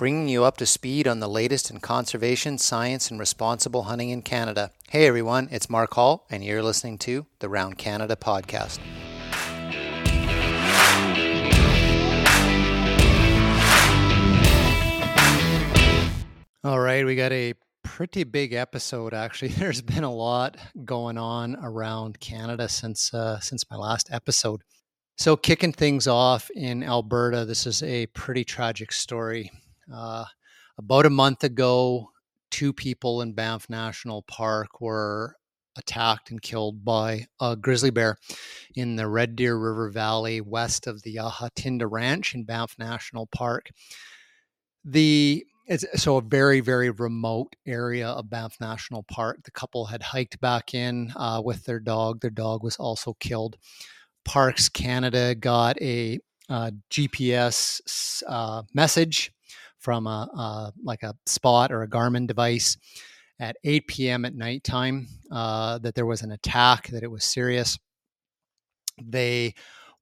Bringing you up to speed on the latest in conservation, science, and responsible hunting in Canada. Hey everyone, it's Mark Hall, and you're listening to the Round Canada podcast. All right, we got a pretty big episode actually. There's been a lot going on around Canada since uh, since my last episode. So kicking things off in Alberta, this is a pretty tragic story. Uh, about a month ago, two people in Banff National Park were attacked and killed by a grizzly bear in the Red Deer River Valley west of the Ya Ha Tinda Ranch in Banff National Park. The it's so a very very remote area of Banff National Park. The couple had hiked back in uh, with their dog. Their dog was also killed. Parks Canada got a uh, GPS uh, message from a, uh, like a spot or a Garmin device at 8 p.m. at nighttime uh, that there was an attack, that it was serious. They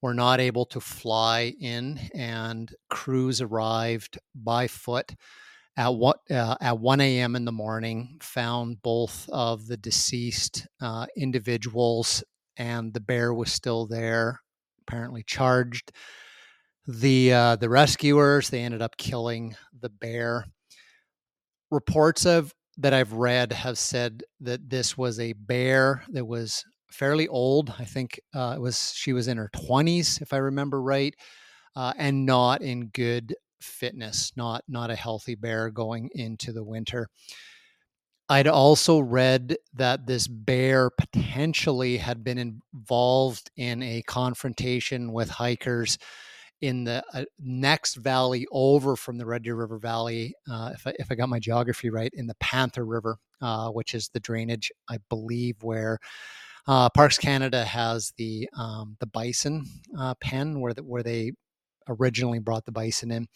were not able to fly in, and crews arrived by foot at what uh, at 1 a.m. in the morning, found both of the deceased uh, individuals, and the bear was still there, apparently charged. The uh, the rescuers they ended up killing the bear. Reports of that I've read have said that this was a bear that was fairly old. I think uh, it was she was in her 20s, if I remember right, uh, and not in good fitness, not not a healthy bear going into the winter. I'd also read that this bear potentially had been involved in a confrontation with hikers in the uh, next valley over from the Red Deer River Valley, uh, if, I, if I got my geography right, in the Panther River, uh, which is the drainage, I believe, where uh, Parks Canada has the um, the bison uh, pen, where the, where they originally brought the bison in.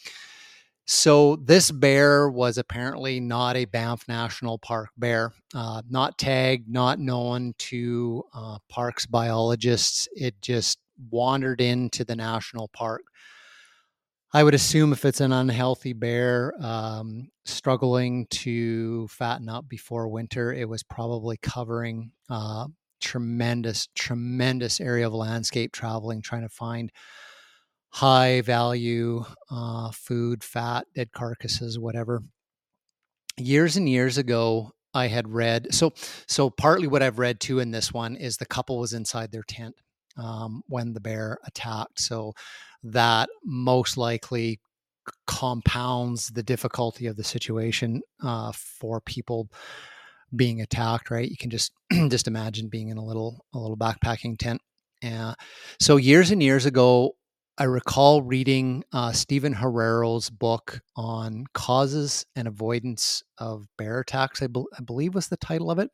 So this bear was apparently not a Banff National Park bear, uh, not tagged, not known to parks biologists. It just wandered into the national park. I would assume if it's an unhealthy bear um, struggling to fatten up before winter, it was probably covering uh, tremendous, tremendous area of landscape traveling, trying to find high value uh, food, fat, dead carcasses, whatever. Years and years ago, I had read so so partly what I've read too in this one is the couple was inside their tent um, when the bear attacked, so that most likely compounds the difficulty of the situation uh, for people being attacked. Right, you can just just imagine being in a little a little backpacking tent. Yeah. So years and years ago, I recall reading uh, Stephen Herrero's book on causes and avoidance of bear attacks, I, be- I believe was the title of it.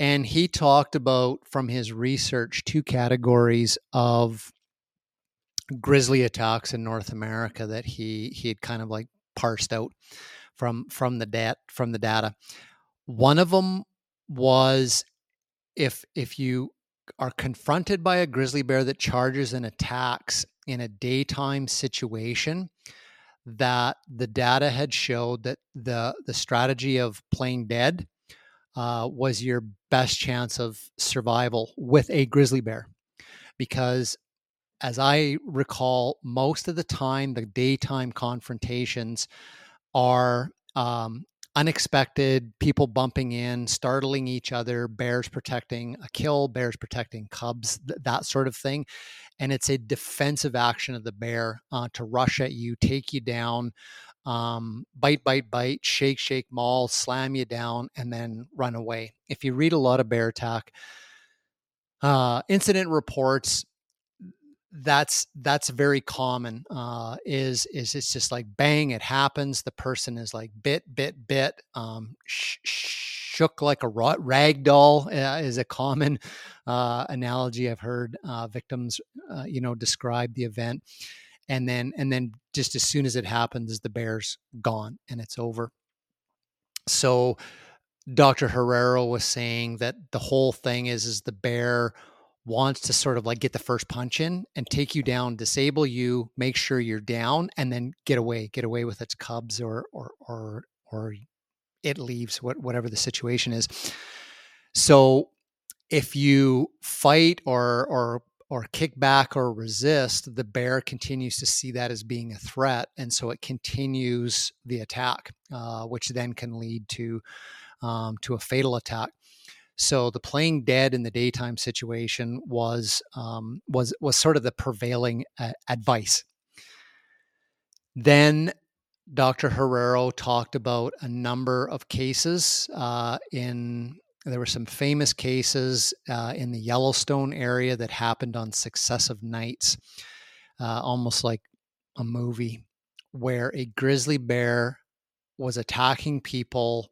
And he talked about from his research two categories of grizzly attacks in North America that he he had kind of like parsed out from from the dat from the data. One of them was if if you are confronted by a grizzly bear that charges and attacks in a daytime situation that the data had showed that the the strategy of playing dead uh, was your best chance of survival with a grizzly bear because as i recall most of the time the daytime confrontations are um, unexpected people bumping in, startling each other, bears protecting a kill, bears protecting cubs, th- that sort of thing. And it's a defensive action of the bear uh, to rush at you, take you down, um, bite, bite, bite, shake, shake, maul, slam you down, and then run away. If you read a lot of bear attack uh, incident reports, that's that's very common uh, is is it's just like bang it happens the person is like bit bit bit um, sh- shook like a rag doll uh, is a common uh, analogy i've heard uh, victims uh, you know describe the event and then and then just as soon as it happens the bear's gone and it's over so dr herrero was saying that the whole thing is is the bear wants to sort of like get the first punch in and take you down, disable you, make sure you're down, and then get away, get away with its cubs or or or or it leaves, what whatever the situation is. So if you fight or or or kick back or resist, the bear continues to see that as being a threat, and so it continues the attack, uh, which then can lead to um, to a fatal attack. So the playing dead in the daytime situation was um, was was sort of the prevailing uh, advice. Then Dr. Herrero talked about a number of cases uh, in there were some famous cases uh, in the Yellowstone area that happened on successive nights, uh, almost like a movie, where a grizzly bear was attacking people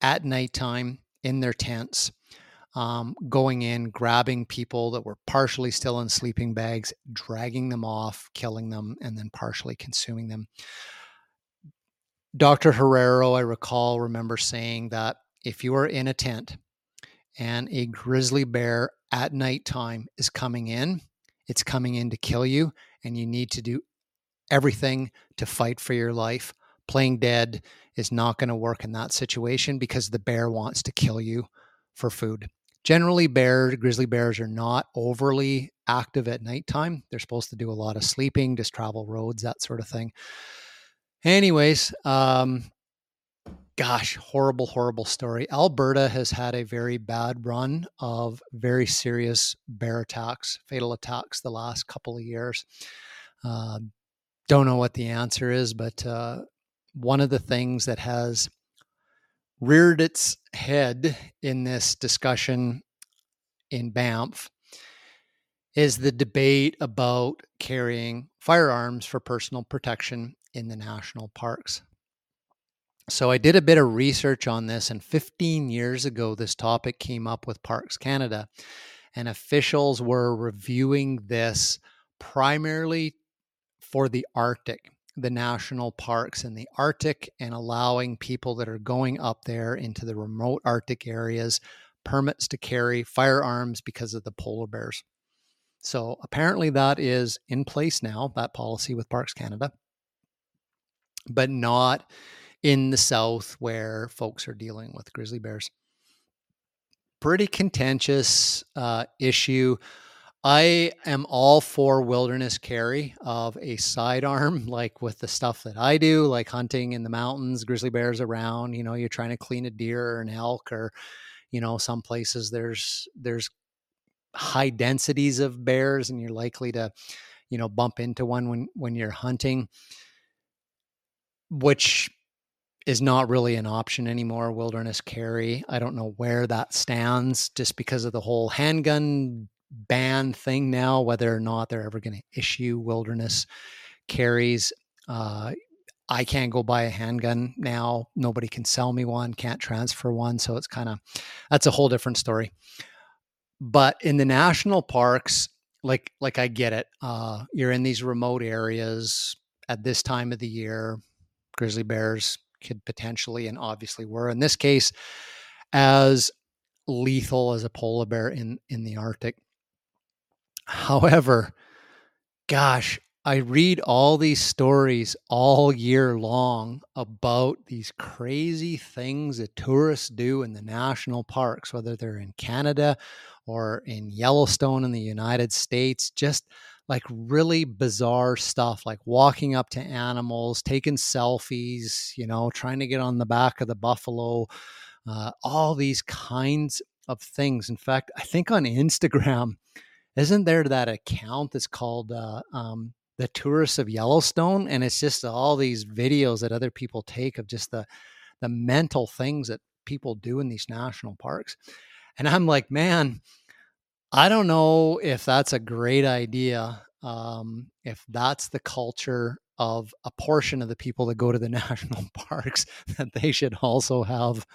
at nighttime in their tents um, going in, grabbing people that were partially still in sleeping bags, dragging them off, killing them, and then partially consuming them. Dr. Herrero, I recall, remember saying that if you are in a tent and a grizzly bear at nighttime is coming in, it's coming in to kill you, and you need to do everything to fight for your life. Playing dead is not going to work in that situation because the bear wants to kill you for food. Generally, bears, grizzly bears, are not overly active at nighttime. They're supposed to do a lot of sleeping, just travel roads, that sort of thing. Anyways, um, gosh, horrible, horrible story. Alberta has had a very bad run of very serious bear attacks, fatal attacks, the last couple of years. Uh, don't know what the answer is, but uh, one of the things that has reared its head in this discussion in Banff is the debate about carrying firearms for personal protection in the national parks. So I did a bit of research on this, and 15 years ago, this topic came up with Parks Canada, and officials were reviewing this primarily for the Arctic the national parks in the Arctic and allowing people that are going up there into the remote Arctic areas permits to carry firearms because of the polar bears. So apparently that is in place now, that policy with Parks Canada, but not in the south where folks are dealing with grizzly bears. Pretty contentious uh, issue. I am all for wilderness carry of a sidearm, like with the stuff that I do, like hunting in the mountains, grizzly bears around. You know, you're trying to clean a deer or an elk, or you know, some places there's there's high densities of bears, and you're likely to, you know, bump into one when when you're hunting, which is not really an option anymore. Wilderness carry. I don't know where that stands, just because of the whole handgun ban thing now, whether or not they're ever going to issue wilderness carries. Uh, I can't go buy a handgun now. Nobody can sell me one, can't transfer one. So it's kind of, that's a whole different story. But in the national parks, like, like I get it. Uh, you're in these remote areas at this time of the year. Grizzly bears could potentially, and obviously were in this case, as lethal as a polar bear in, in the Arctic. However, gosh, I read all these stories all year long about these crazy things that tourists do in the national parks, whether they're in Canada or in Yellowstone in the United States, just like really bizarre stuff, like walking up to animals, taking selfies, you know, trying to get on the back of the buffalo, uh, all these kinds of things. In fact, I think on Instagram, isn't there that account that's called uh, um, the Tourists of Yellowstone? And it's just all these videos that other people take of just the the mental things that people do in these national parks. And I'm like, man, I don't know if that's a great idea. Um, if that's the culture of a portion of the people that go to the national parks, that they should also have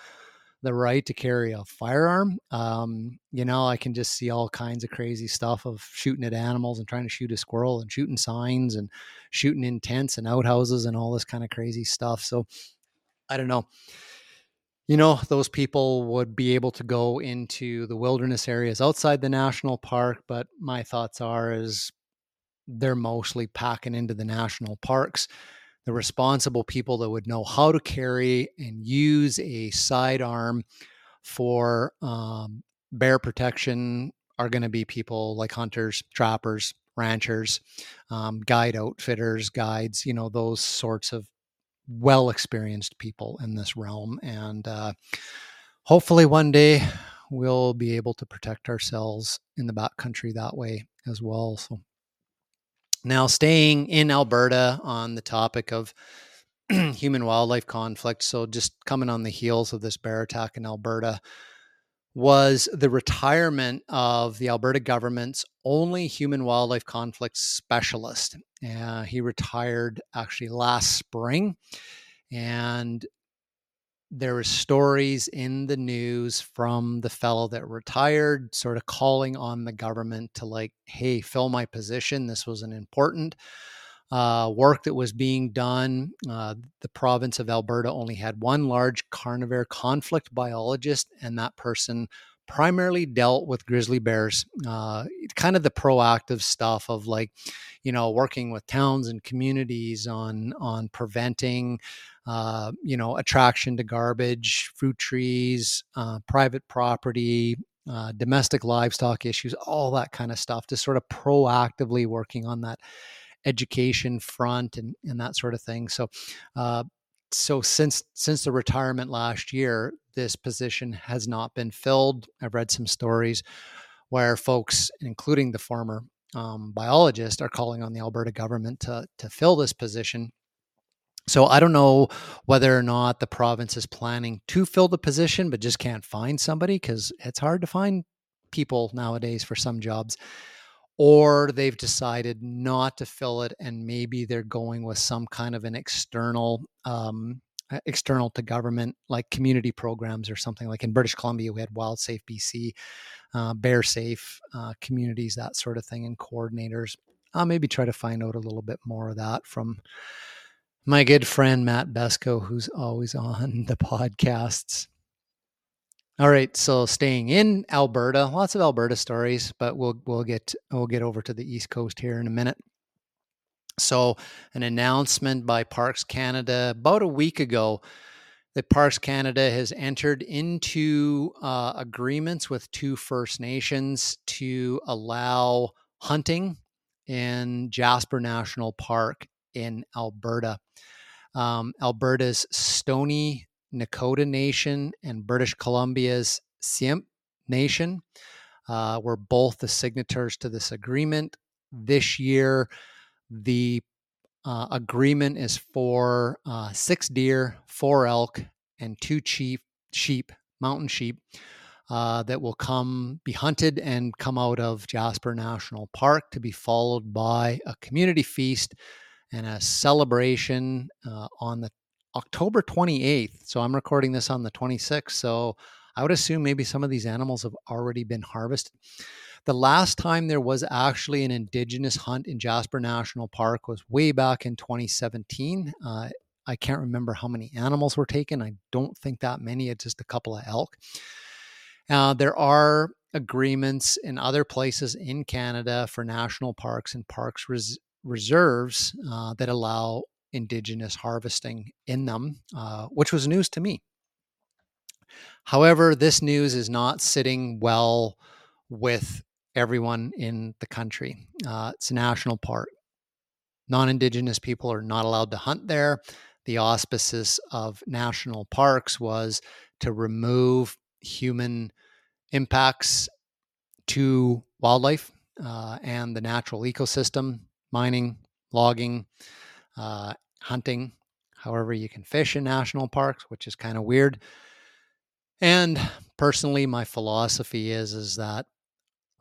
the right to carry a firearm. Um, you know, I can just see all kinds of crazy stuff of shooting at animals and trying to shoot a squirrel and shooting signs and shooting in tents and outhouses and all this kind of crazy stuff. So I don't know you know, those people would be able to go into the wilderness areas outside the national park. But my thoughts are is they're mostly packing into the national parks. The responsible people that would know how to carry and use a sidearm for um, bear protection are going to be people like hunters, trappers, ranchers, um, guide outfitters, guides, you know, those sorts of well experienced people in this realm. And uh, hopefully one day we'll be able to protect ourselves in the backcountry that way as well. So now staying in Alberta on the topic of human wildlife conflict. So just coming on the heels of this bear attack in Alberta was the retirement of the Alberta government's only human wildlife conflict specialist. Uh, he retired actually last spring, and there were stories in the news from the fellow that retired, sort of calling on the government to like, "Hey, fill my position. This was an important." Uh, work that was being done. Uh, the province of Alberta only had one large carnivore conflict biologist, and that person primarily dealt with grizzly bears. Uh, kind of the proactive stuff of like, you know, working with towns and communities on on preventing. Uh, you know, attraction to garbage, fruit trees, uh, private property, uh, domestic livestock issues, all that kind of stuff, just sort of proactively working on that education front and, and that sort of thing. So, uh, so since since the retirement last year, this position has not been filled. I've read some stories where folks, including the former um, biologist, are calling on the Alberta government to to fill this position. So I don't know whether or not the province is planning to fill the position, but just can't find somebody because it's hard to find people nowadays for some jobs or they've decided not to fill it and maybe they're going with some kind of an external um, external to government like community programs or something like in british columbia we had wild safe bc uh, bear safe uh, communities that sort of thing and coordinators. I'll maybe try to find out a little bit more of that from my good friend matt besko who's always on the podcasts all right, so staying in Alberta, lots of Alberta stories, but we'll we'll get we'll get over to the East Coast here in a minute. So, an announcement by Parks Canada about a week ago that Parks Canada has entered into uh, agreements with two First Nations to allow hunting in Jasper National Park in Alberta. Um, Alberta's Stoney Nakoda Nation and British Columbia's Syiyamp Nation uh, were both the signatories to this agreement. This year, the uh, agreement is for uh, six deer, four elk, and two sheep, sheep mountain sheep, uh, that will come be hunted and come out of Jasper National Park to be followed by a community feast and a celebration uh, on the October 28th. So I'm recording this on the 26th. So I would assume maybe some of these animals have already been harvested. The last time there was actually an indigenous hunt in Jasper National Park was way back in 2017. Uh, I can't remember how many animals were taken. I don't think that many, it's just a couple of elk. Uh, there are agreements in other places in Canada for national parks and parks res- reserves uh, that allow indigenous harvesting in them, uh, which was news to me. However, this news is not sitting well with everyone in the country. Uh, it's a national park. Non Indigenous people are not allowed to hunt there. The auspices of national parks was to remove human impacts to wildlife uh, and the natural ecosystem, mining, logging, uh, hunting, however you can fish in national parks, which is kind of weird. And personally, my philosophy is is that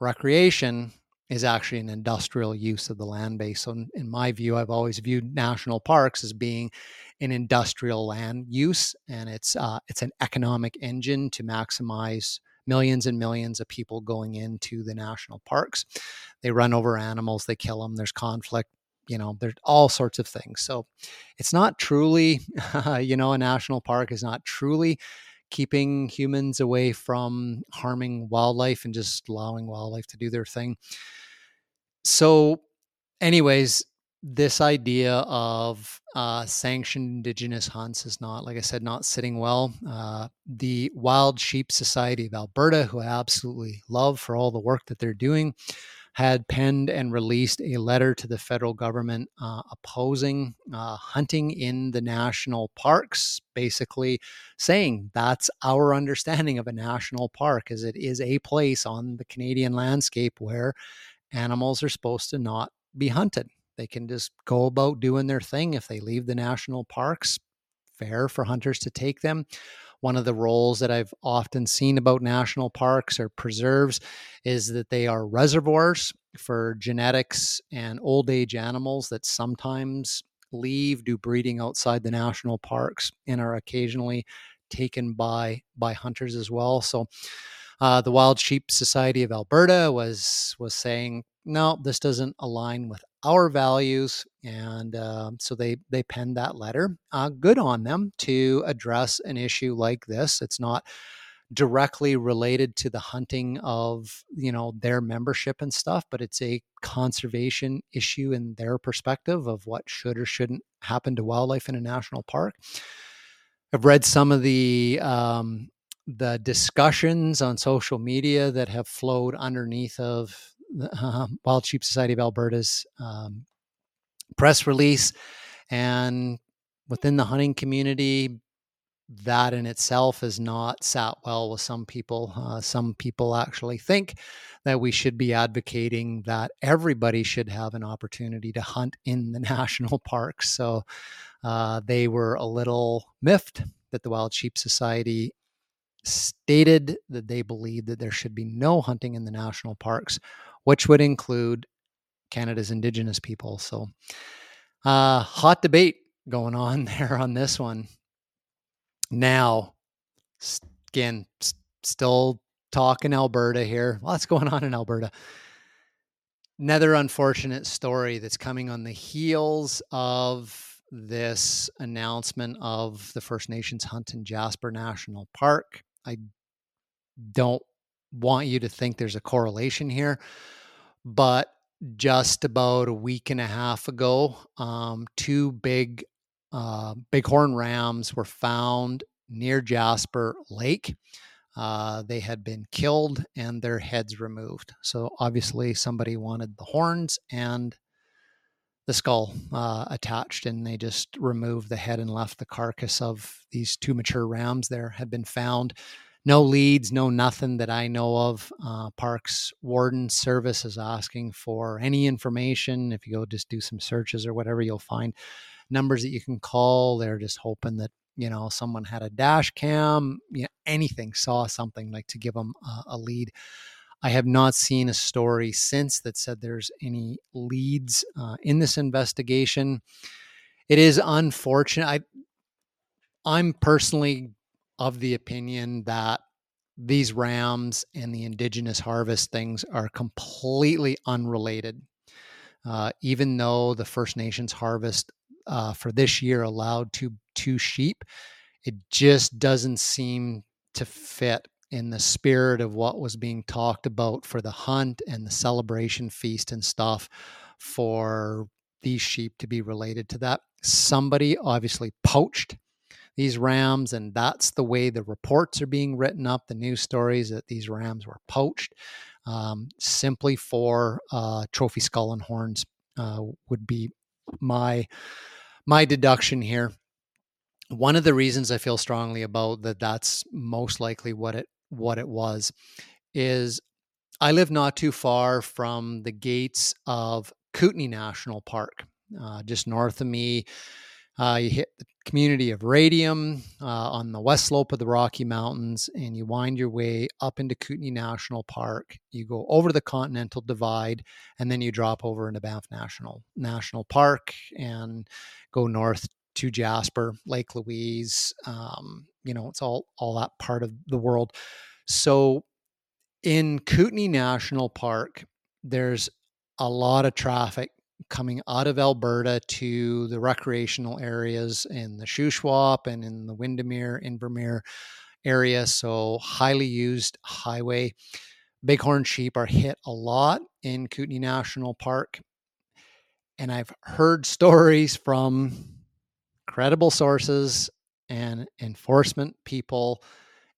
recreation is actually an industrial use of the land base. So, in my view, I've always viewed national parks as being an industrial land use, and it's uh, it's an economic engine to maximize millions and millions of people going into the national parks. They run over animals, they kill them. There's conflict. You know, there's all sorts of things. So, it's not truly, you know, a national park is not truly keeping humans away from harming wildlife and just allowing wildlife to do their thing. So, anyways, this idea of uh, sanctioned indigenous hunts is not, like I said, not sitting well. Uh, the Wild Sheep Society of Alberta, who I absolutely love for all the work that they're doing, had penned and released a letter to the federal government uh, opposing uh, hunting in the national parks, basically saying that's our understanding of a national park, as it is a place on the Canadian landscape where animals are supposed to not be hunted. They can just go about doing their thing if they leave the national parks. Fair for hunters to take them one of the roles that I've often seen about national parks or preserves is that they are reservoirs for genetics and old age animals that sometimes leave, do breeding outside the national parks, and are occasionally taken by by hunters as well. So uh, the Wild Sheep Society of Alberta was was saying, no, this doesn't align with our values, and uh, so they they penned that letter. Uh, good on them to address an issue like this. It's not directly related to the hunting of you know their membership and stuff but it's a conservation issue in their perspective of what should or shouldn't happen to wildlife in a national park i've read some of the um, the discussions on social media that have flowed underneath of uh, Wild Sheep Society of Alberta's um, press release. And within the hunting community, that in itself has not sat well with some people. Uh, some people actually think that we should be advocating that everybody should have an opportunity to hunt in the national parks. So uh, they were a little miffed that the Wild Sheep Society stated that they believe that there should be no hunting in the national parks which would include Canada's Indigenous people. So, uh, hot debate going on there on this one. Now, again, still talking Alberta here. Lots going on in Alberta? Another unfortunate story that's coming on the heels of this announcement of the First Nations hunt in Jasper National Park. I don't want you to think there's a correlation here. But just about a week and a half ago, um, two big uh, bighorn rams were found near Jasper Lake. Uh, they had been killed and their heads removed. So obviously, somebody wanted the horns and the skull uh, attached, and they just removed the head and left the carcass of these two mature rams. There had been found no leads, no nothing that I know of. Uh, Parks Warden Service is asking for any information. If you go just do some searches or whatever, you'll find numbers that you can call. They're just hoping that you know someone had a dash cam, you know, anything, saw something like to give them a, a lead. I have not seen a story since that said there's any leads uh, in this investigation. It is unfortunate. I, I'm personally of the opinion that these rams and the indigenous harvest things are completely unrelated. Uh, even though the First Nations harvest uh, for this year allowed two two sheep, it just doesn't seem to fit in the spirit of what was being talked about for the hunt and the celebration feast and stuff for these sheep to be related to that. Somebody obviously poached these rams, and that's the way the reports are being written up, the news stories that these rams were poached. um, simply for uh, trophy skull and horns uh, would be my my deduction here. One of the reasons I feel strongly about that that's most likely what it what it was is I live not too far from the gates of Kootenay National Park, uh, just north of me. Uh, you hit the community of Radium uh, on the west slope of the Rocky Mountains, and you wind your way up into Kootenay National Park. You go over the Continental Divide, and then you drop over into Banff National National Park and go north to Jasper, Lake Louise. Um, you know, it's all all that part of the world. So, in Kootenay National Park, there's a lot of traffic coming out of Alberta to the recreational areas in the Shuswap and in the Windermere, Invermere area. So, highly used highway. Bighorn sheep are hit a lot in Kootenay National Park. And I've heard stories from credible sources and enforcement people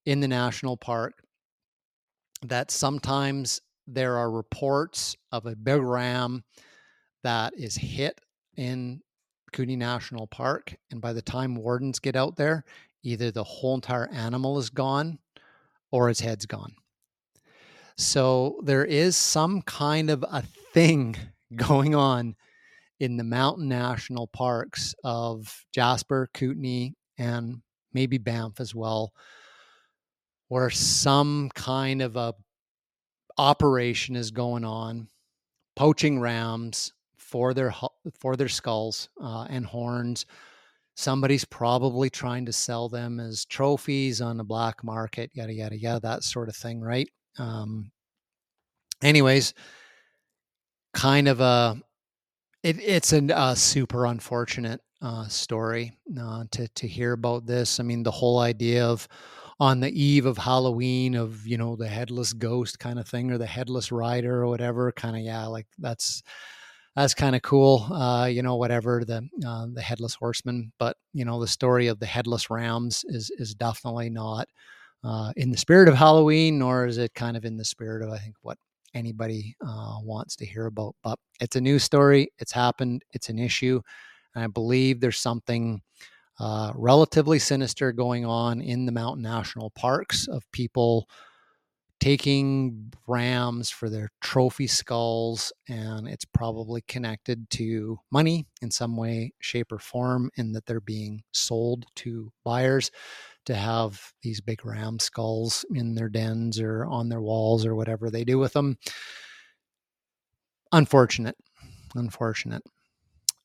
in the national park that sometimes there are reports of a big ram that is hit in Kootenay National Park. And by the time wardens get out there, either the whole entire animal is gone or its head's gone. So there is some kind of a thing going on in the mountain national parks of Jasper, Kootenay, and maybe Banff as well, where some kind of a operation is going on, poaching rams for their for their skulls uh, and horns. Somebody's probably trying to sell them as trophies on the black market, yada yada yada, that sort of thing, right? Um, anyways, kind of a it, it's a, a, super unfortunate uh, story uh, to to hear about this. I mean, the whole idea of on the eve of Halloween of you know the headless ghost kind of thing or the headless rider or whatever kind of yeah like that's that's kind of cool uh, you know whatever the uh, the headless horseman but you know the story of the headless rams is is definitely not uh, in the spirit of Halloween nor is it kind of in the spirit of I think what anybody uh, wants to hear about but it's a new story it's happened it's an issue and I believe there's something uh, relatively sinister going on in the mountain national parks of people taking rams for their trophy skulls and it's probably connected to money in some way shape or form in that they're being sold to buyers to have these big ram skulls in their dens or on their walls or whatever they do with them. Unfortunate. Unfortunate.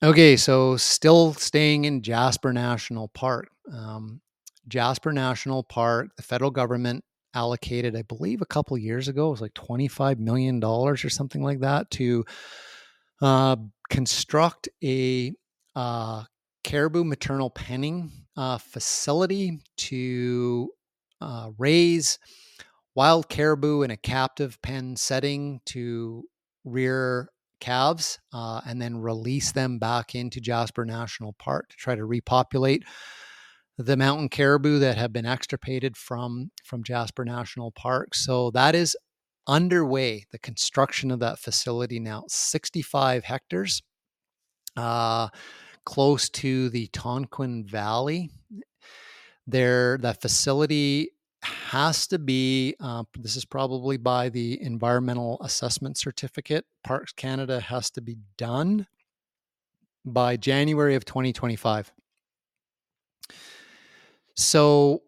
Okay, so still staying in Jasper National Park. Um, Jasper National Park, the federal government allocated, I believe, a couple years ago, it was like $25 million or something like that to uh, construct a uh, caribou maternal penning uh, facility to uh, raise wild caribou in a captive pen setting to rear calves uh, and then release them back into Jasper National Park to try to repopulate the mountain caribou that have been extirpated from from Jasper National Park. So that is underway. The construction of that facility now, 65 hectares, uh, close to the Tonquin Valley. There, that facility has to be uh, this is probably by the environmental assessment certificate parks canada has to be done by january of 2025 so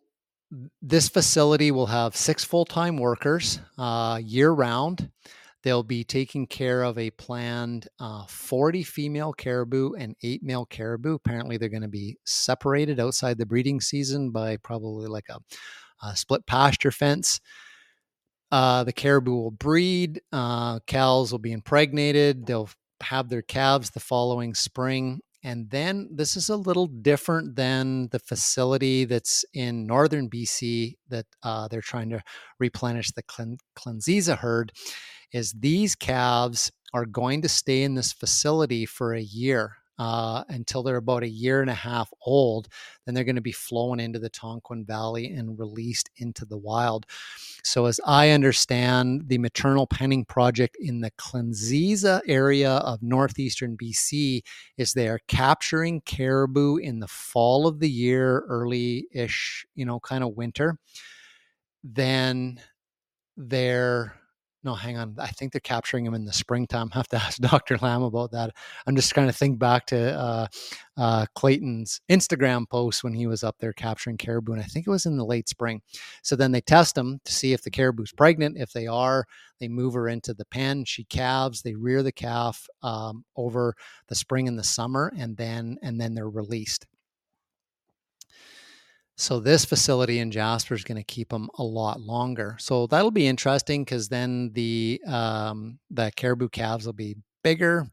this facility will have six full-time workers uh, year round they'll be taking care of a planned uh, 40 female caribou and 8 male caribou apparently they're going to be separated outside the breeding season by probably like a uh, split pasture fence. Uh, the caribou will breed. Uh, cows will be impregnated. They'll have their calves the following spring. And then this is a little different than the facility that's in northern BC that uh, they're trying to replenish the Clen- Clenciza herd. Is these calves are going to stay in this facility for a year uh, until they're about a year and a half old. Then they're going to be flown into the Tonquin Valley and released into the wild. So, as I understand, the maternal penning project in the Klinse-Za area of northeastern BC is they are capturing caribou in the fall of the year, early ish, you know, kind of winter. Then they're no, hang on. I think they're capturing them in the springtime. I have to ask Dr. Lamb about that. I'm just trying to think back to uh, uh, Clayton's Instagram post when he was up there capturing caribou, and I think it was in the late spring. So then they test them to see if the caribou's pregnant. If they are, they move her into the pen. She calves. They rear the calf um, over the spring and the summer, and then and then they're released. So this facility in Jasper is going to keep them a lot longer. So that'll be interesting because then the um, the caribou calves will be bigger,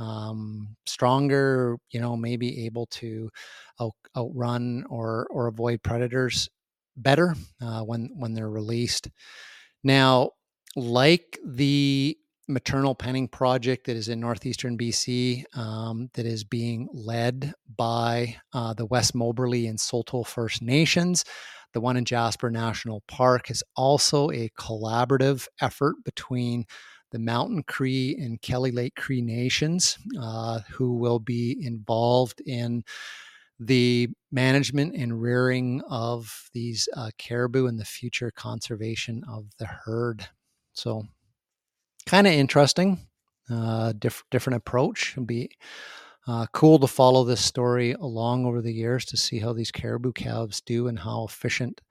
um, stronger. You know, maybe able to out, outrun or or avoid predators better uh, when when they're released. Now, like the maternal penning project that is in northeastern BC um, that is being led by uh, the West Moberly and Saulteaux First Nations. The one in Jasper National Park is also a collaborative effort between the Mountain Cree and Kelly Lake Cree Nations, uh, who will be involved in the management and rearing of these uh, caribou and the future conservation of the herd. So kind of interesting. Uh, diff- different approach. It'll be uh, cool to follow this story along over the years to see how these caribou calves do and how efficient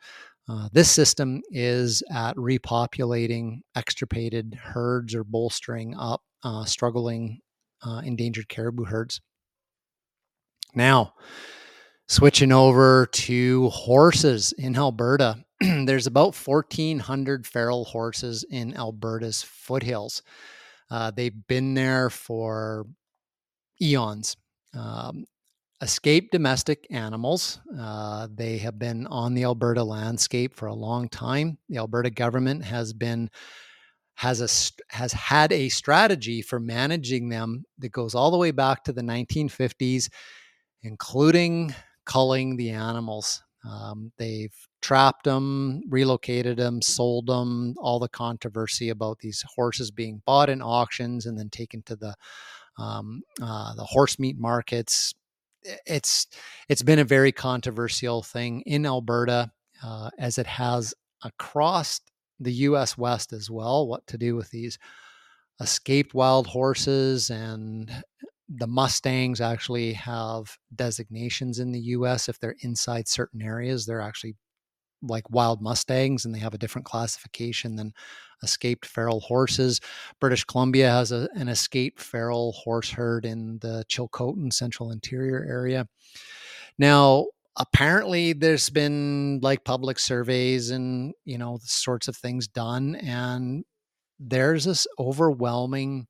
uh, this system is at repopulating extirpated herds or bolstering up uh, struggling uh, endangered caribou herds. Now, switching over to horses in Alberta. there's about 1,400 feral horses in Alberta's foothills. Uh, they've been there for eons. Um, escaped domestic animals. Uh, they have been on the Alberta landscape for a long time. The Alberta government has been has a has had a strategy for managing them that goes all the way back to the 1950s, including culling the animals. Um, they've trapped them, relocated them, sold them, all the controversy about these horses being bought in auctions and then taken to the um, uh, the horse meat markets. It's it's been a very controversial thing in Alberta, uh, as it has across the U.S. West as well. What to do with these escaped wild horses and the Mustangs actually have designations in the US. If they're inside certain areas, they're actually like wild Mustangs and they have a different classification than escaped feral horses. British Columbia has a, an escaped feral horse herd in the Chilcotin Central Interior area. Now, apparently there's been like public surveys and you know sorts of things done and there's this overwhelming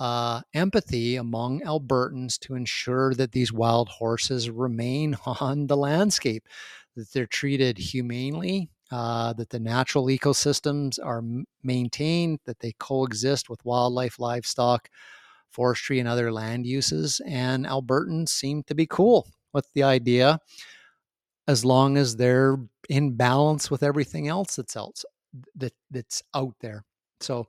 uh, empathy among Albertans to ensure that these wild horses remain on the landscape, that they're treated humanely, uh, that the natural ecosystems are maintained, that they coexist with wildlife, livestock, forestry, and other land uses. And Albertans seem to be cool with the idea as long as they're in balance with everything else that's else that that's out there. So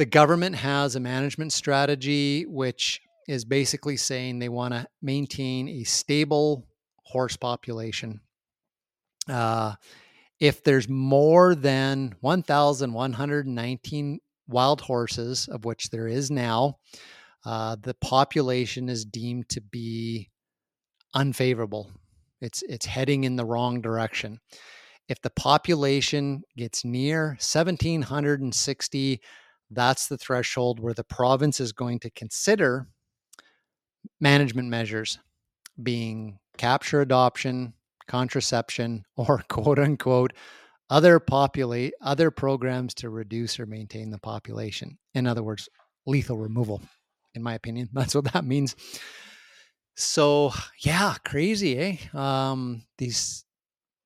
the government has a management strategy which is basically saying they want to maintain a stable horse population. Uh, if there's more than 1,119 wild horses, of which there is now, uh, the population is deemed to be unfavorable. It's it's heading in the wrong direction. If the population gets near 1,760 that's the threshold where the province is going to consider management measures being capture adoption, contraception, or quote unquote other populate other programs to reduce or maintain the population. In other words, lethal removal, in my opinion. That's what that means. So yeah, crazy, eh? Um, these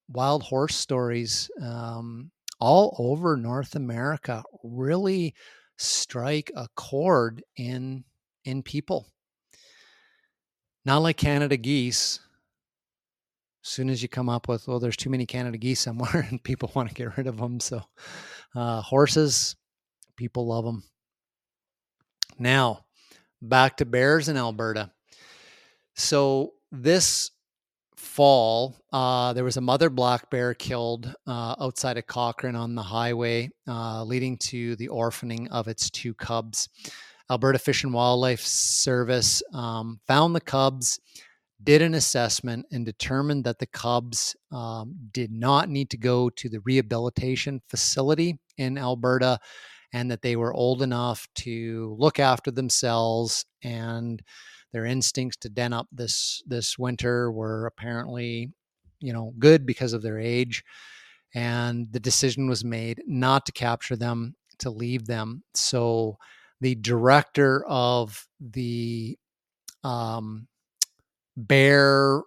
wild horse stories um, all over North America really strike a chord in in people. Not like Canada geese. As soon as you come up with, well, there's too many Canada geese somewhere and people want to get rid of them. So, uh, horses, people love them. Now, back to bears in Alberta. So, this fall, uh, there was a mother black bear killed uh, outside of Cochrane on the highway, uh, leading to the orphaning of its two cubs. Alberta Fish and Wildlife Service um, found the cubs, did an assessment, and determined that the cubs um, did not need to go to the rehabilitation facility in Alberta and that they were old enough to look after themselves and their instincts to den up this this winter were apparently you know good because of their age and the decision was made not to capture them to leave them. So the director of the um, bear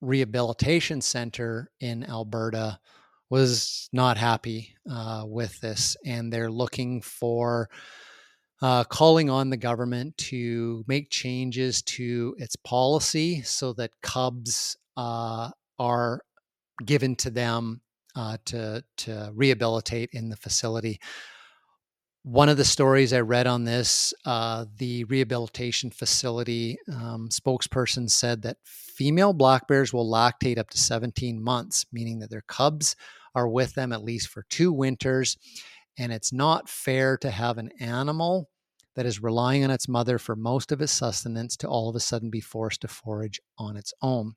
rehabilitation center in alberta was not happy uh, with this and they're looking for uh, calling on the government to make changes to its policy so that cubs uh, are given to them uh, to to rehabilitate in the facility. One of the stories I read on this, uh, the rehabilitation facility um, spokesperson said that female black bears will lactate up to 17 months, meaning that their cubs are with them at least for two winters and it's not fair to have an animal that is relying on its mother for most of its sustenance to all of a sudden be forced to forage on its own.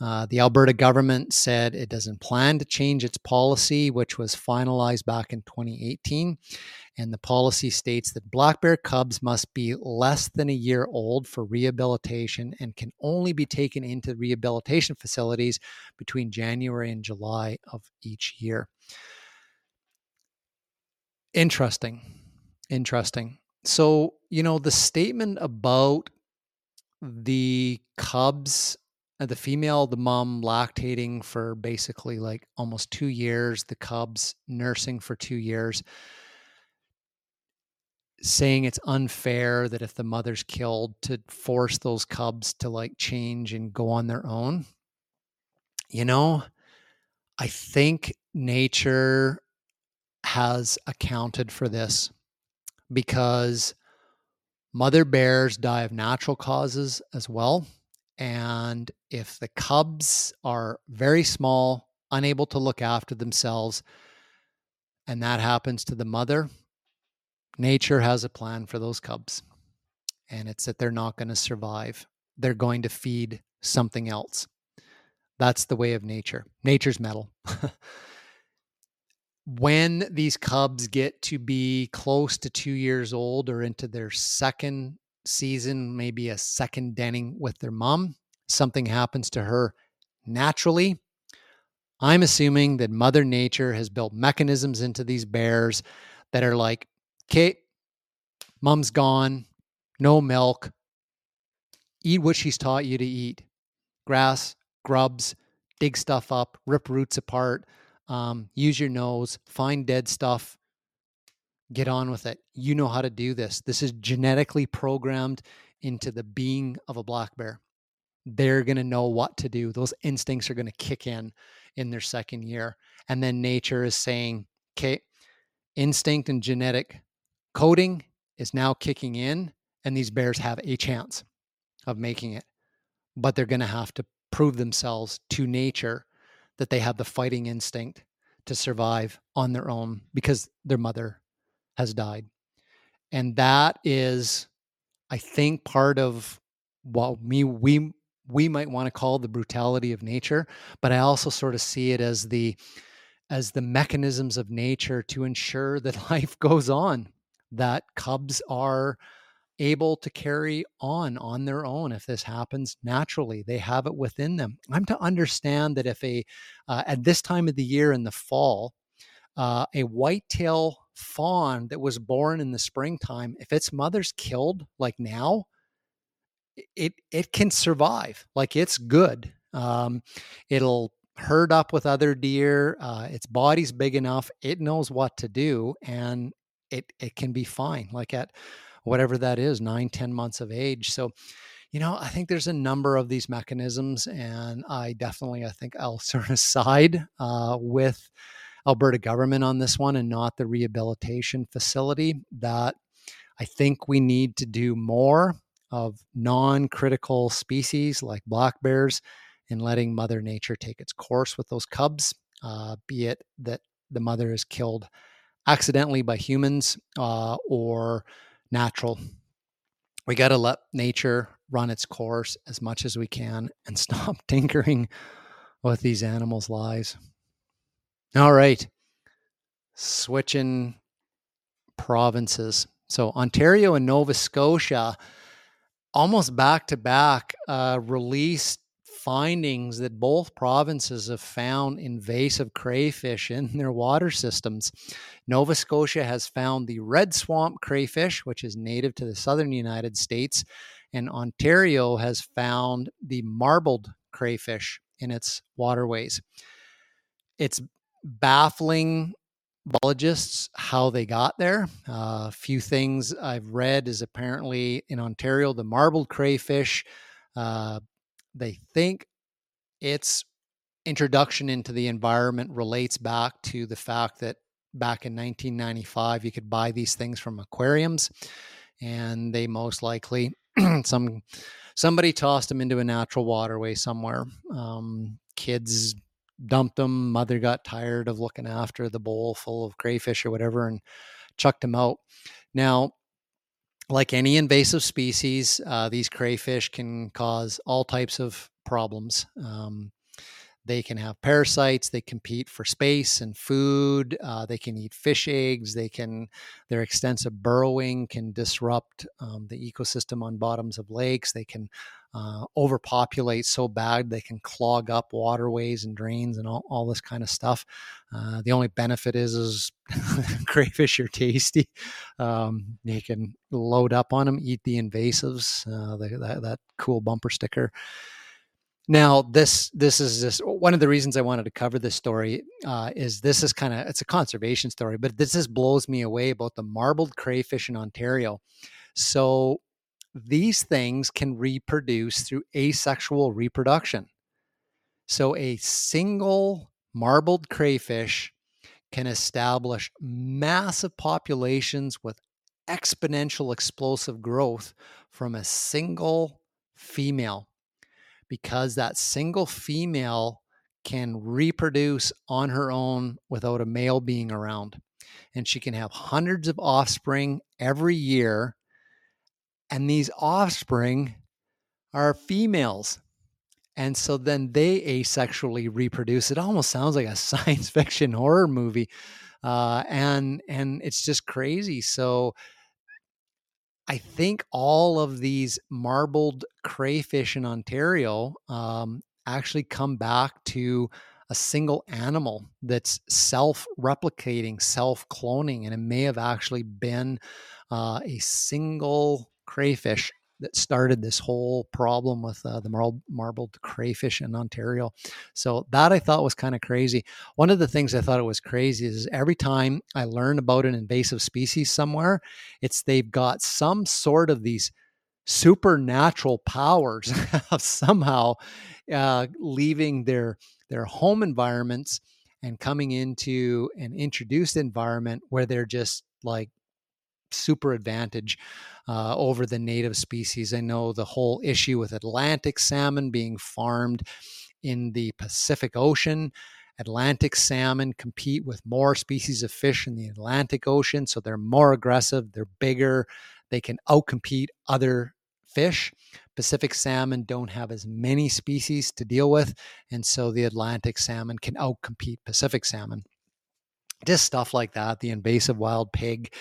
Uh, the Alberta government said it doesn't plan to change its policy, which was finalized back in 2018. And the policy states that black bear cubs must be less than a year old for rehabilitation and can only be taken into rehabilitation facilities between January and July of each year. Interesting. Interesting. So, you know, the statement about the cubs, uh, the female, the mom lactating for basically like almost two years, the cubs nursing for two years, saying it's unfair that if the mother's killed to force those cubs to like change and go on their own. You know, I think nature has accounted for this because mother bears die of natural causes as well. And if the cubs are very small, unable to look after themselves, and that happens to the mother, nature has a plan for those cubs. And it's that they're not going to survive. They're going to feed something else. That's the way of nature. Nature's metal. when these cubs get to be close to two years old or into their second season, maybe a second denning with their mom, something happens to her naturally. I'm assuming that Mother Nature has built mechanisms into these bears that are like, Kate, mom's gone, no milk, eat what she's taught you to eat grass, grubs, dig stuff up, rip roots apart, um, use your nose, find dead stuff, get on with it. You know how to do this. This is genetically programmed into the being of a black bear. They're going to know what to do. Those instincts are going to kick in in their second year. And then nature is saying, okay, instinct and genetic coding is now kicking in, and these bears have a chance of making it. But they're going to have to prove themselves to nature that they have the fighting instinct to survive on their own because their mother has died. And that is, I think, part of what me we we might want to call the brutality of nature, but I also sort of see it as the as the mechanisms of nature to ensure that life goes on, that cubs are able to carry on on their own if this happens naturally they have it within them. I'm to understand that if a uh, at this time of the year in the fall uh, a whitetail fawn that was born in the springtime if its mother's killed like now it it can survive like it's good. Um, it'll herd up with other deer uh, its body's big enough it knows what to do and it it can be fine. Like at whatever that is, nine, ten months of age. So, you know, I think there's a number of these mechanisms, and I definitely, I think I'll sort of side uh, with Alberta government on this one and not the rehabilitation facility. That I think we need to do more of non-critical species like black bears and letting Mother Nature take its course with those cubs, uh, be it that the mother is killed accidentally by humans uh, or natural. We got to let nature run its course as much as we can and stop tinkering with these animals' lives. All right. Switching provinces. So, Ontario and Nova Scotia, almost back to back, uh, released findings that both provinces have found invasive crayfish in their water systems. Nova Scotia has found the red swamp crayfish, which is native to the southern United States, and Ontario has found the marbled crayfish in its waterways. It's baffling biologists how they got there. Uh, a few things I've read is apparently in Ontario, the marbled crayfish uh, they think its introduction into the environment relates back to the fact that back in 1995 you could buy these things from aquariums and they most likely some somebody tossed them into a natural waterway somewhere. Um, kids dumped them mother got tired of looking after the bowl full of crayfish or whatever and chucked them out. Now like any invasive species, uh, these crayfish can cause all types of problems. Um, they can have parasites. They compete for space and food. Uh, they can eat fish eggs. They can their extensive burrowing can disrupt um, the ecosystem on bottoms of lakes. They can uh, overpopulate so bad they can clog up waterways and drains and all, all this kind of stuff. Uh, the only benefit is is crayfish are tasty. Um, you can load up on them, eat the invasives. Uh, the, that, that cool bumper sticker. Now, this this is just one of the reasons I wanted to cover this story uh, is this is kind of it's a conservation story, but this just blows me away about the marbled crayfish in Ontario. So these things can reproduce through asexual reproduction. So a single marbled crayfish can establish massive populations with exponential explosive growth from a single female because that single female can reproduce on her own without a male being around. And she can have hundreds of offspring every year. And these offspring are females. And so then they asexually reproduce. It almost sounds like a science fiction horror movie. Uh, and and it's just crazy. So I think all of these marbled crayfish in Ontario um, actually come back to a single animal that's self replicating, self cloning, and it may have actually been uh, a single crayfish that started this whole problem with uh, the marbled, marbled crayfish in Ontario. So that I thought was kind of crazy. One of the things I thought it was crazy is every time I learn about an invasive species somewhere, it's they've got some sort of these supernatural powers of somehow uh, leaving their their home environments and coming into an introduced environment where they're just like super advantage uh, over the native species. I know the whole issue with Atlantic salmon being farmed in the Pacific Ocean. Atlantic salmon compete with more species of fish in the Atlantic Ocean, so they're more aggressive, they're bigger, they can outcompete other fish. Pacific salmon don't have as many species to deal with, and so the Atlantic salmon can outcompete Pacific salmon just stuff like that the invasive wild pig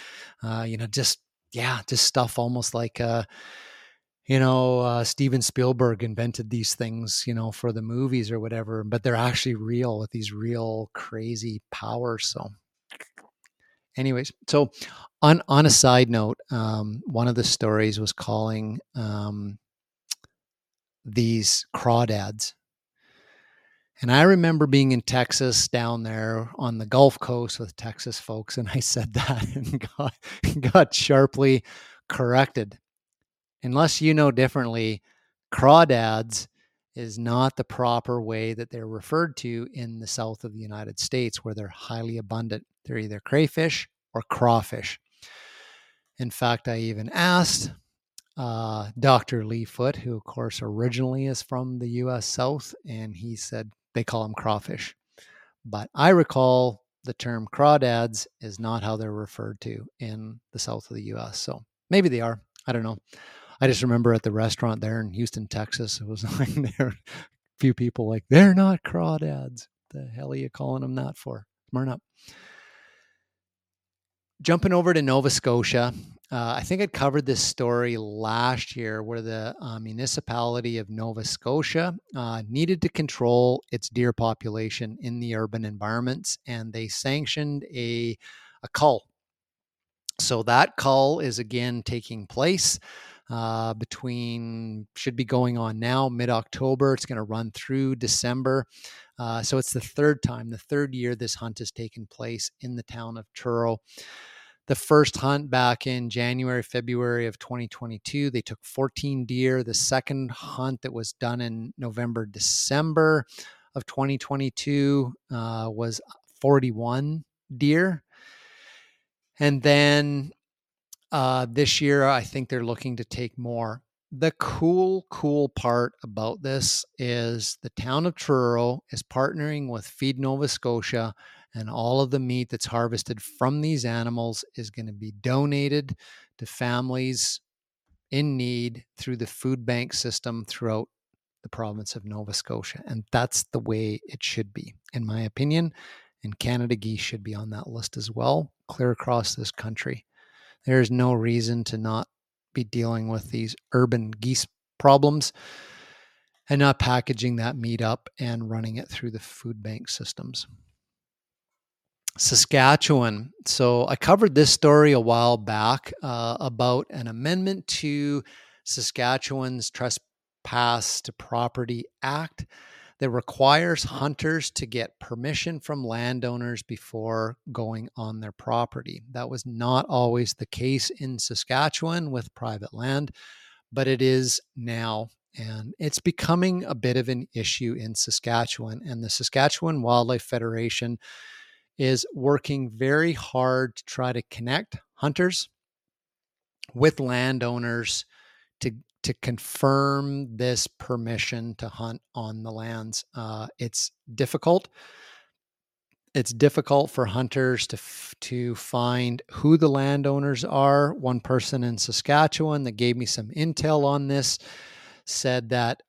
uh, you know just yeah just stuff almost like uh, you know uh, steven spielberg invented these things you know for the movies or whatever but they're actually real with these real crazy powers so. Anyways so on on a side note um, one of the stories was calling um, these crawdads and I remember being in Texas down there on the Gulf Coast with Texas folks, and I said that and got, got sharply corrected. Unless you know differently, crawdads is not the proper way that they're referred to in the south of the United States, where they're highly abundant. They're either crayfish or crawfish. In fact, I even asked uh, Dr. Lee Foote, who, of course, originally is from the US South, and he said they call them crawfish. But I recall the term crawdads is not how they're referred to in the south of the US. So maybe they are. I don't know. I just remember at the restaurant there in Houston, Texas, it was like there a few people like, they're not crawdads. The hell are you calling them that for? Smart up. Jumping over to Nova Scotia, uh, I think I covered this story last year where the uh, municipality of Nova Scotia uh, needed to control its deer population in the urban environments, and they sanctioned a, a cull. So that cull is again taking place uh, between, should be going on now, mid October. It's going to run through December. Uh, so it's the third time, the third year this hunt has taken place in the town of Truro the first hunt back in January, February of 2022. They took 14 deer. The second hunt that was done in November, December of 2022 uh, was 41 deer. And then uh, this year, I think they're looking to take more. The cool, cool part about this is the town of Truro is partnering with Feed Nova Scotia and all of the meat that's harvested from these animals is going to be donated to families in need through the food bank system throughout the province of Nova Scotia. And that's the way it should be, in my opinion. And Canada geese should be on that list as well, clear across this country. There's no reason to not be dealing with these urban geese problems and not packaging that meat up and running it through the food bank systems. Saskatchewan. So I covered this story a while back uh, about an amendment to Saskatchewan's Trespass to Property Act that requires hunters to get permission from landowners before going on their property. That was not always the case in Saskatchewan with private land, but it is now. And it's becoming a bit of an issue in Saskatchewan. And the Saskatchewan Wildlife Federation is working very hard to try to connect hunters with landowners to to confirm this permission to hunt on the lands. Uh, it's difficult. It's difficult for hunters to f- to find who the landowners are. One person in Saskatchewan that gave me some intel on this said that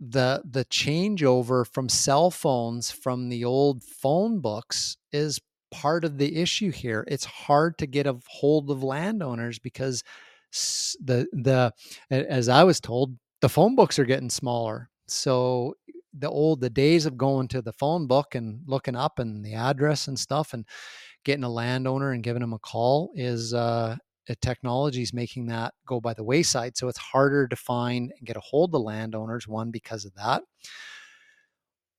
the the changeover from cell phones from the old phone books is part of the issue here. It's hard to get a hold of landowners because the the as I was told, the phone books are getting smaller. So the old the days of going to the phone book and looking up and the address and stuff and getting a landowner and giving them a call is uh, technology is making that go by the wayside. So it's harder to find and get a hold of the landowners. One because of that.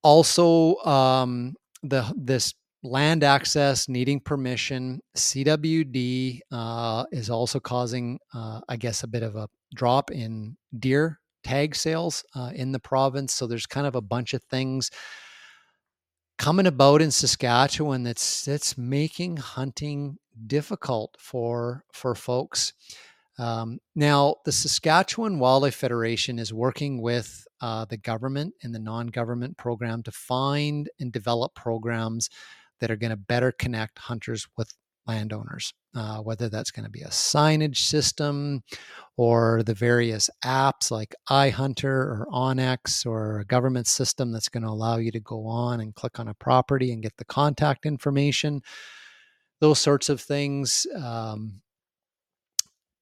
Also, um, the this land access needing permission. CWD uh, is also causing, uh, I guess, a bit of a drop in deer tag sales uh, in the province. So there's kind of a bunch of things coming about in Saskatchewan that's that's making hunting difficult for for folks. Um, now, the Saskatchewan Wildlife Federation is working with uh, the government and the non-government program to find and develop programs that are going to better connect hunters with landowners, uh, whether that's going to be a signage system or the various apps like iHunter or onX or a government system that's going to allow you to go on and click on a property and get the contact information, those sorts of things. Um,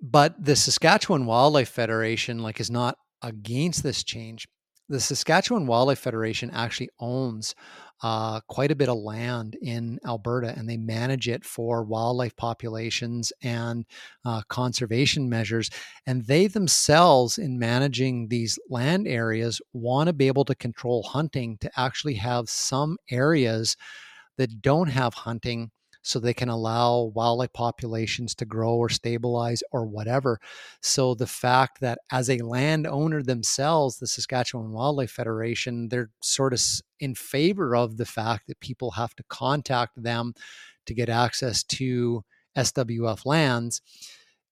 but the Saskatchewan Wildlife Federation like is not against this change. The Saskatchewan Wildlife Federation actually owns uh, quite a bit of land in Alberta, and they manage it for wildlife populations and uh, conservation measures. And they themselves, in managing these land areas, want to be able to control hunting to actually have some areas that don't have hunting so they can allow wildlife populations to grow or stabilize or whatever. So the fact that as a landowner themselves, the Saskatchewan Wildlife Federation, they're sort of in favor of the fact that people have to contact them to get access to SWF lands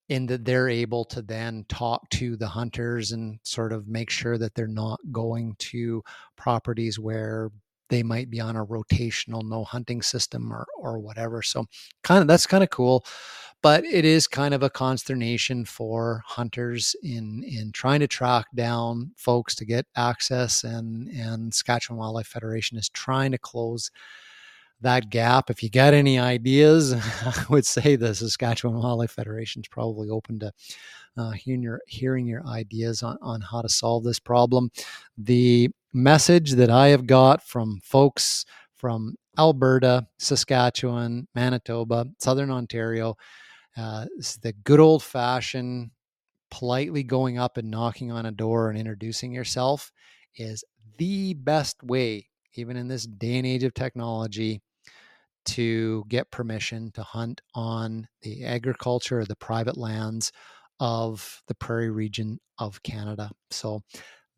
in that they're able to then talk to the hunters and sort of make sure that they're not going to properties where they might be on a rotational no hunting system or or whatever. So kind of that's kind of cool. But it is kind of a consternation for hunters in in trying to track down folks to get access and and Saskatchewan Wildlife Federation is trying to close that gap. If you got any ideas, I would say the Saskatchewan Wildlife Federation is probably open to uh, hearing your hearing your ideas on, on how to solve this problem. The message that I have got from folks from Alberta, Saskatchewan, Manitoba, Southern Ontario, uh, the good old fashioned politely going up and knocking on a door and introducing yourself is the best way, even in this day and age of technology, to get permission to hunt on the agriculture or the private lands of the prairie region of Canada. So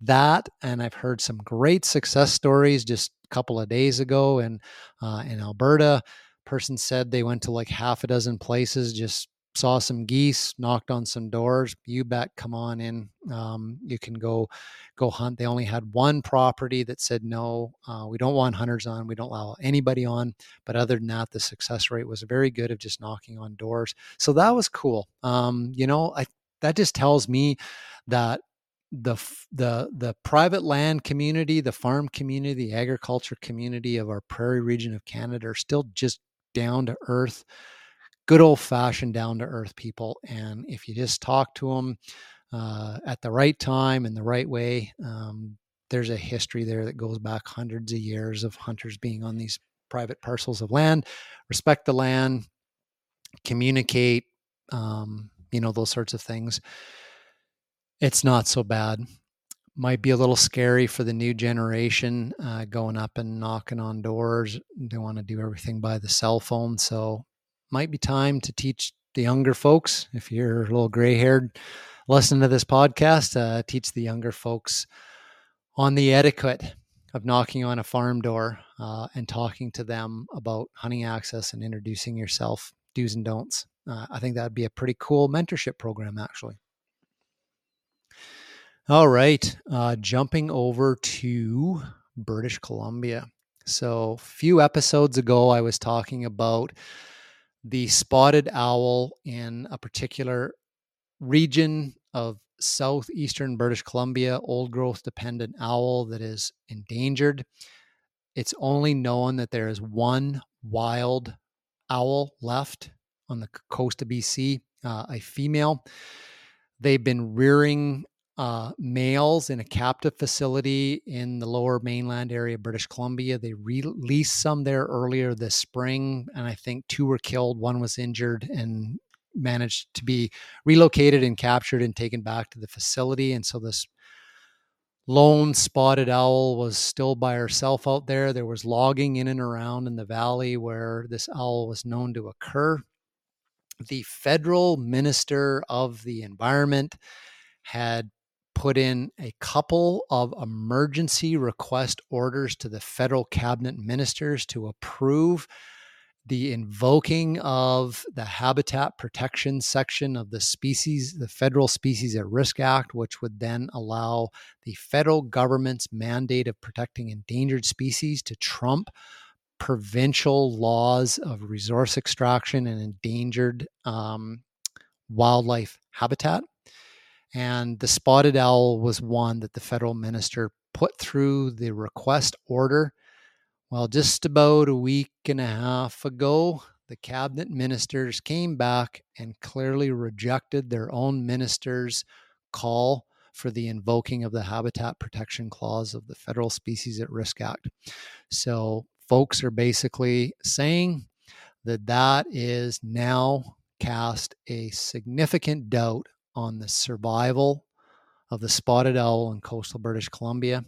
that, and I've heard some great success stories just a couple of days ago in uh, in Alberta. Person said they went to like half a dozen places just saw some geese, knocked on some doors. You bet, come on in. Um, you can go go hunt. They only had one property that said no, uh, we don't want hunters on. We don't allow anybody on. But other than that, the success rate was very good of just knocking on doors. So that was cool. Um, you know, I that just tells me that the the the private land community, the farm community, the agriculture community of our prairie region of Canada are still just down to earth good old fashioned down to earth people. And if you just talk to them uh, at the right time and the right way, um, there's a history there that goes back hundreds of years of hunters being on these private parcels of land, respect the land, communicate, um, you know, those sorts of things. It's not so bad. Might be a little scary for the new generation uh, going up and knocking on doors. They want to do everything by the cell phone. So might be time to teach the younger folks, if you're a little gray haired, listen to this podcast, uh, teach the younger folks on the etiquette of knocking on a farm door uh, and talking to them about hunting access and introducing yourself, do's and don'ts. Uh, I think that'd be a pretty cool mentorship program, actually. All right, uh, jumping over to British Columbia. So, a few episodes ago, I was talking about the spotted owl in a particular region of southeastern British Columbia, old growth dependent owl that is endangered. It's only known that there is one wild owl left on the coast of BC, uh, a female. They've been rearing uh, males in a captive facility in the lower mainland area of British Columbia. They released some there earlier this spring, and I think two were killed, one was injured, and managed to be relocated and captured and taken back to the facility. And so this lone spotted owl was still by herself out there. There was logging in and around in the valley where this owl was known to occur. The federal minister of the environment had put in a couple of emergency request orders to the federal cabinet ministers to approve the invoking of the habitat protection section of the species the federal species at risk act which would then allow the federal government's mandate of protecting endangered species to trump provincial laws of resource extraction and endangered um, wildlife habitat and the spotted owl was one that the federal minister put through the request order. Well, just about a week and a half ago, the cabinet ministers came back and clearly rejected their own minister's call for the invoking of the Habitat Protection Clause of the Federal Species at Risk Act. So, folks are basically saying that that is now cast a significant doubt on the survival of the spotted owl in coastal British Columbia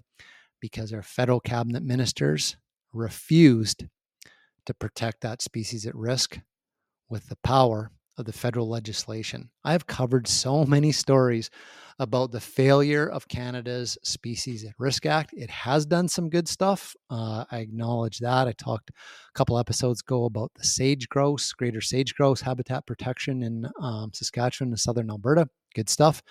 because our federal cabinet ministers refused to protect that species at risk with the power of the federal legislation. I have covered so many stories about the failure of Canada's Species at Risk Act. It has done some good stuff. Uh, I acknowledge that. I talked a couple episodes ago about the sage grouse, greater sage grouse habitat protection in um, Saskatchewan and southern Alberta. Good stuff.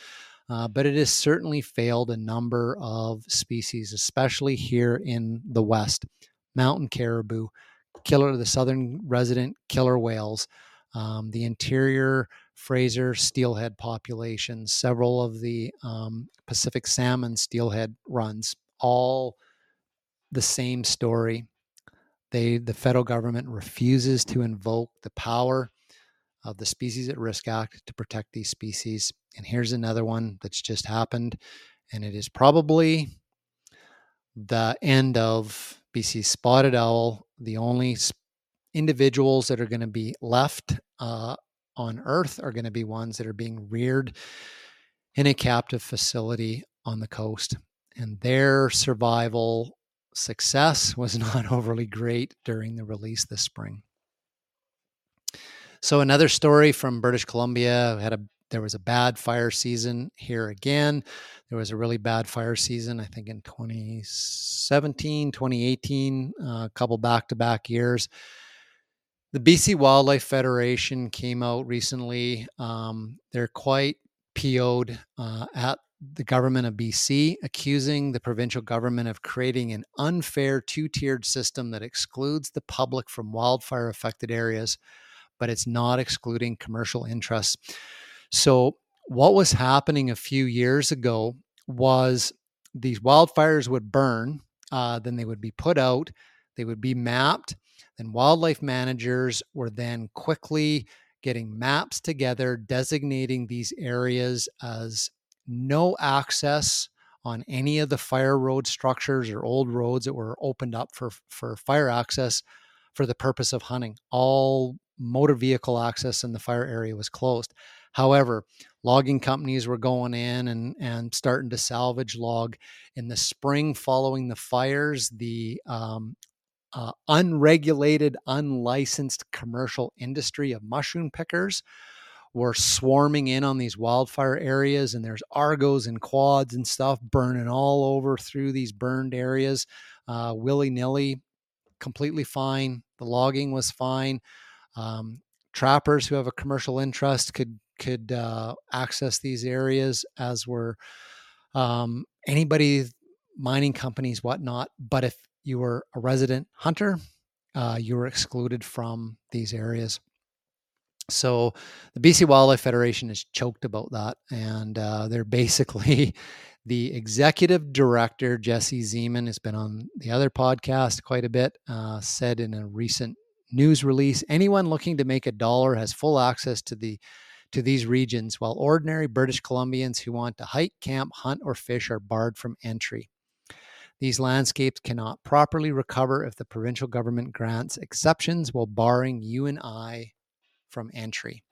Uh, but it has certainly failed a number of species, especially here in the West. Mountain caribou, killer, the southern resident killer whales, um, the interior Fraser steelhead populations, several of the um, Pacific salmon steelhead runs, all the same story. They, the federal government refuses to invoke the power of the Species at Risk Act to protect these species. And here's another one that's just happened, and it is probably the end of BC spotted owl, the only individuals that are going to be left uh, on Earth are going to be ones that are being reared in a captive facility on the coast. And their survival success was not overly great during the release this spring. So another story from British Columbia had a there was a bad fire season here again. There was a really bad fire season, I think in 2017, 2018, uh, a couple back to back years. The BC Wildlife Federation came out recently. Um, they're quite PO'd uh, at the government of BC, accusing the provincial government of creating an unfair two tiered system that excludes the public from wildfire affected areas, but it's not excluding commercial interests. So, what was happening a few years ago was these wildfires would burn, uh, then they would be put out, they would be mapped, then wildlife managers were then quickly getting maps together, designating these areas as no access on any of the fire road structures or old roads that were opened up for, for fire access for the purpose of hunting. All motor vehicle access in the fire area was closed. However, logging companies were going in and, and starting to salvage log. In the spring following the fires, the um, uh, unregulated, unlicensed commercial industry of mushroom pickers were swarming in on these wildfire areas, and there's argos and quads and stuff burning all over through these burned areas, uh, willy nilly, completely fine. The logging was fine. Um, trappers who have a commercial interest could could uh, access these areas, as were um, anybody, mining companies, whatnot. But if you were a resident hunter, uh, you were excluded from these areas. So the BC Wildlife Federation is choked about that, and uh, they're basically the executive director Jesse Zeman has been on the other podcast quite a bit. Uh, said in a recent news release, anyone looking to make a dollar has full access to the to these regions, while ordinary British Columbians who want to hike, camp, hunt, or fish are barred from entry. These landscapes cannot properly recover if the provincial government grants exceptions while barring you and I from entry.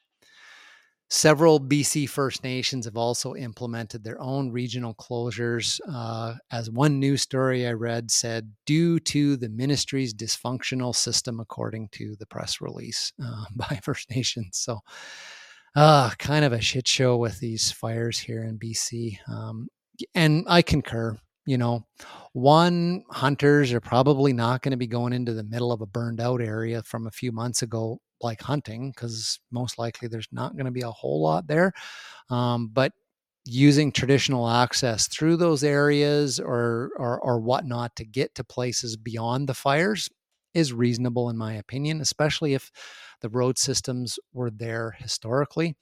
Several BC First Nations have also implemented their own regional closures. Uh, as one news story I read said, due to the ministry's dysfunctional system, according to the press release uh, by First Nations. So, uh, kind of a shit show with these fires here in BC. Um, and I concur you know, one, hunters are probably not going to be going into the middle of a burned out area from a few months ago, like hunting, because most likely there's not going to be a whole lot there. Um, but using traditional access through those areas or, or, or whatnot to get to places beyond the fires is reasonable in my opinion, especially if the road systems were there historically.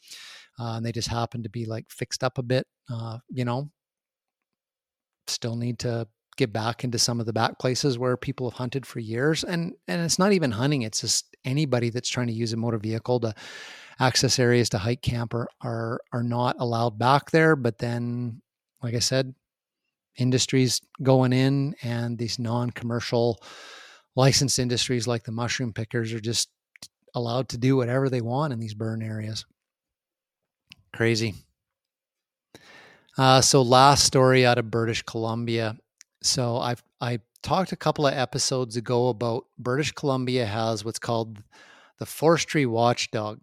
Uh, and they just happen to be like fixed up a bit, uh, you know, still need to get back into some of the back places where people have hunted for years and and it's not even hunting it's just anybody that's trying to use a motor vehicle to access areas to hike camp are are, are not allowed back there but then like i said industries going in and these non-commercial licensed industries like the mushroom pickers are just allowed to do whatever they want in these burn areas. Crazy uh, so last story out of British Columbia. So I I talked a couple of episodes ago about British Columbia has what's called the Forestry Watchdog.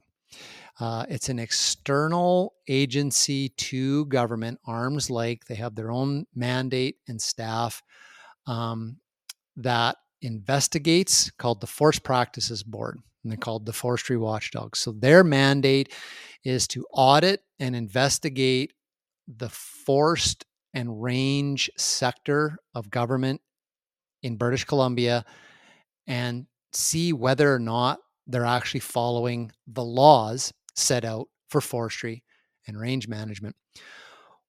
Uh, it's an external agency to government, arms like they have their own mandate and staff um, that investigates called the Forest Practices Board, and they're called the Forestry Watchdog. So their mandate is to audit and investigate the forest and range sector of government in British Columbia and see whether or not they're actually following the laws set out for forestry and range management.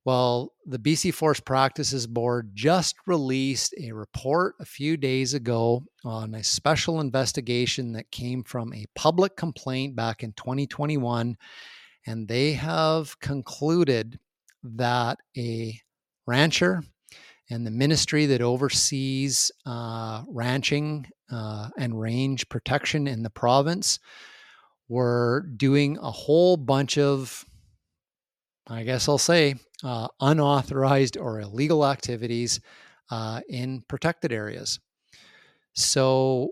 Well, the BC Forest Practices Board just released a report a few days ago on a special investigation that came from a public complaint back in 2021. And they have concluded that a rancher and the ministry that oversees uh, ranching uh, and range protection in the province were doing a whole bunch of, I guess I'll say, uh, unauthorized or illegal activities uh, in protected areas. So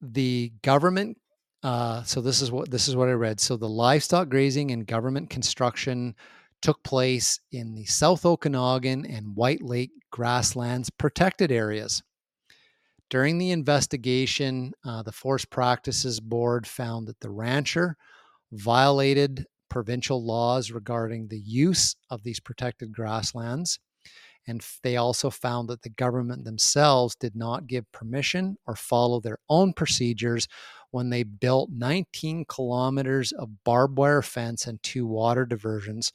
the government. Uh, so this is what this is what I read. So the livestock grazing and government construction took place in the South Okanagan and White Lake grasslands protected areas. During the investigation, uh, the Forest Practices Board found that the rancher violated provincial laws regarding the use of these protected grasslands. And they also found that the government themselves did not give permission or follow their own procedures when they built 19 kilometers of barbed wire fence and two water diversions.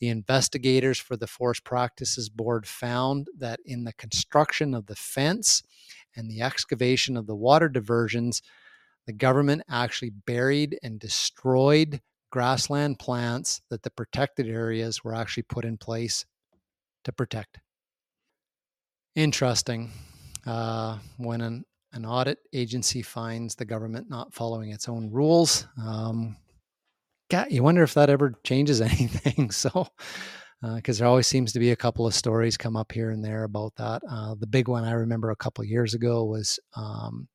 The investigators for the Forest Practices Board found that in the construction of the fence and the excavation of the water diversions, the government actually buried and destroyed grassland plants that the protected areas were actually put in place to protect. Interesting. Uh, when an, an audit agency finds the government not following its own rules, um, God, you wonder if that ever changes anything. so, because uh, there always seems to be a couple of stories come up here and there about that. Uh, the big one I remember a couple years ago was um,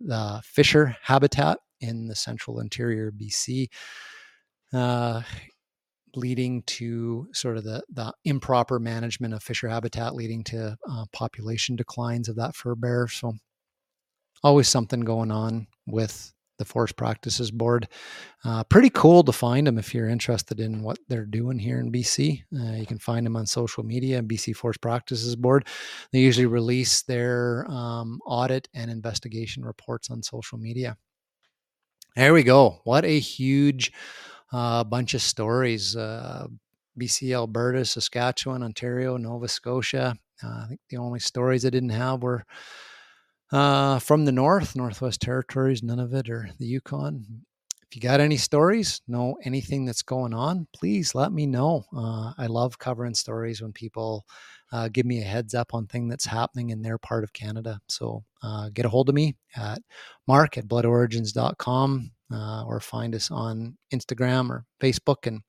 the fisher habitat in the central interior BC uh, leading to sort of the, the improper management of fisher habitat, leading to uh, population declines of that fur bear. So, always something going on with the Forest Practices Board. Uh, pretty cool to find them if you're interested in what they're doing here in BC. Uh, you can find them on social media, BC Forest Practices Board. They usually release their um, audit and investigation reports on social media. There we go. What a huge a bunch of stories uh, BC, Alberta, Saskatchewan, Ontario, Nova Scotia. Uh, I think the only stories I didn't have were uh, from the North, Northwest Territories, none of it, or the Yukon. If you got any stories, know anything that's going on, please let me know. Uh, I love covering stories when people uh, give me a heads up on thing that's happening in their part of Canada. So uh, get a hold of me at mark at bloodorigins.com uh, or find us on Instagram or Facebook and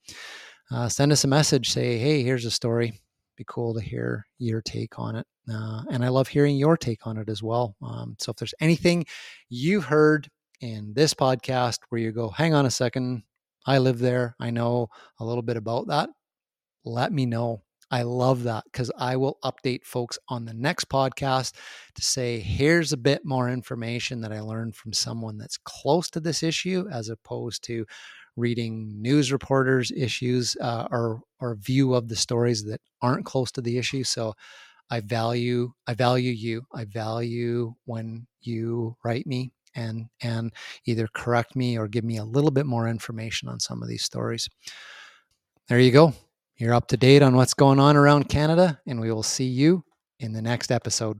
uh, send us a message. Say, hey, here's a story. Be cool to hear your take on it. Uh, and I love hearing your take on it as well. Um, so if there's anything you've heard in this podcast where you go, hang on a second, I live there, I know a little bit about that, let me know. I love that because I will update folks on the next podcast to say, here's a bit more information that I learned from someone that's close to this issue as opposed to reading news reporters' issues uh, or, or view of the stories that aren't close to the issue. So I value, I value you. I value when you write me and and either correct me or give me a little bit more information on some of these stories. There you go. You're up to date on what's going on around Canada, and we will see you in the next episode.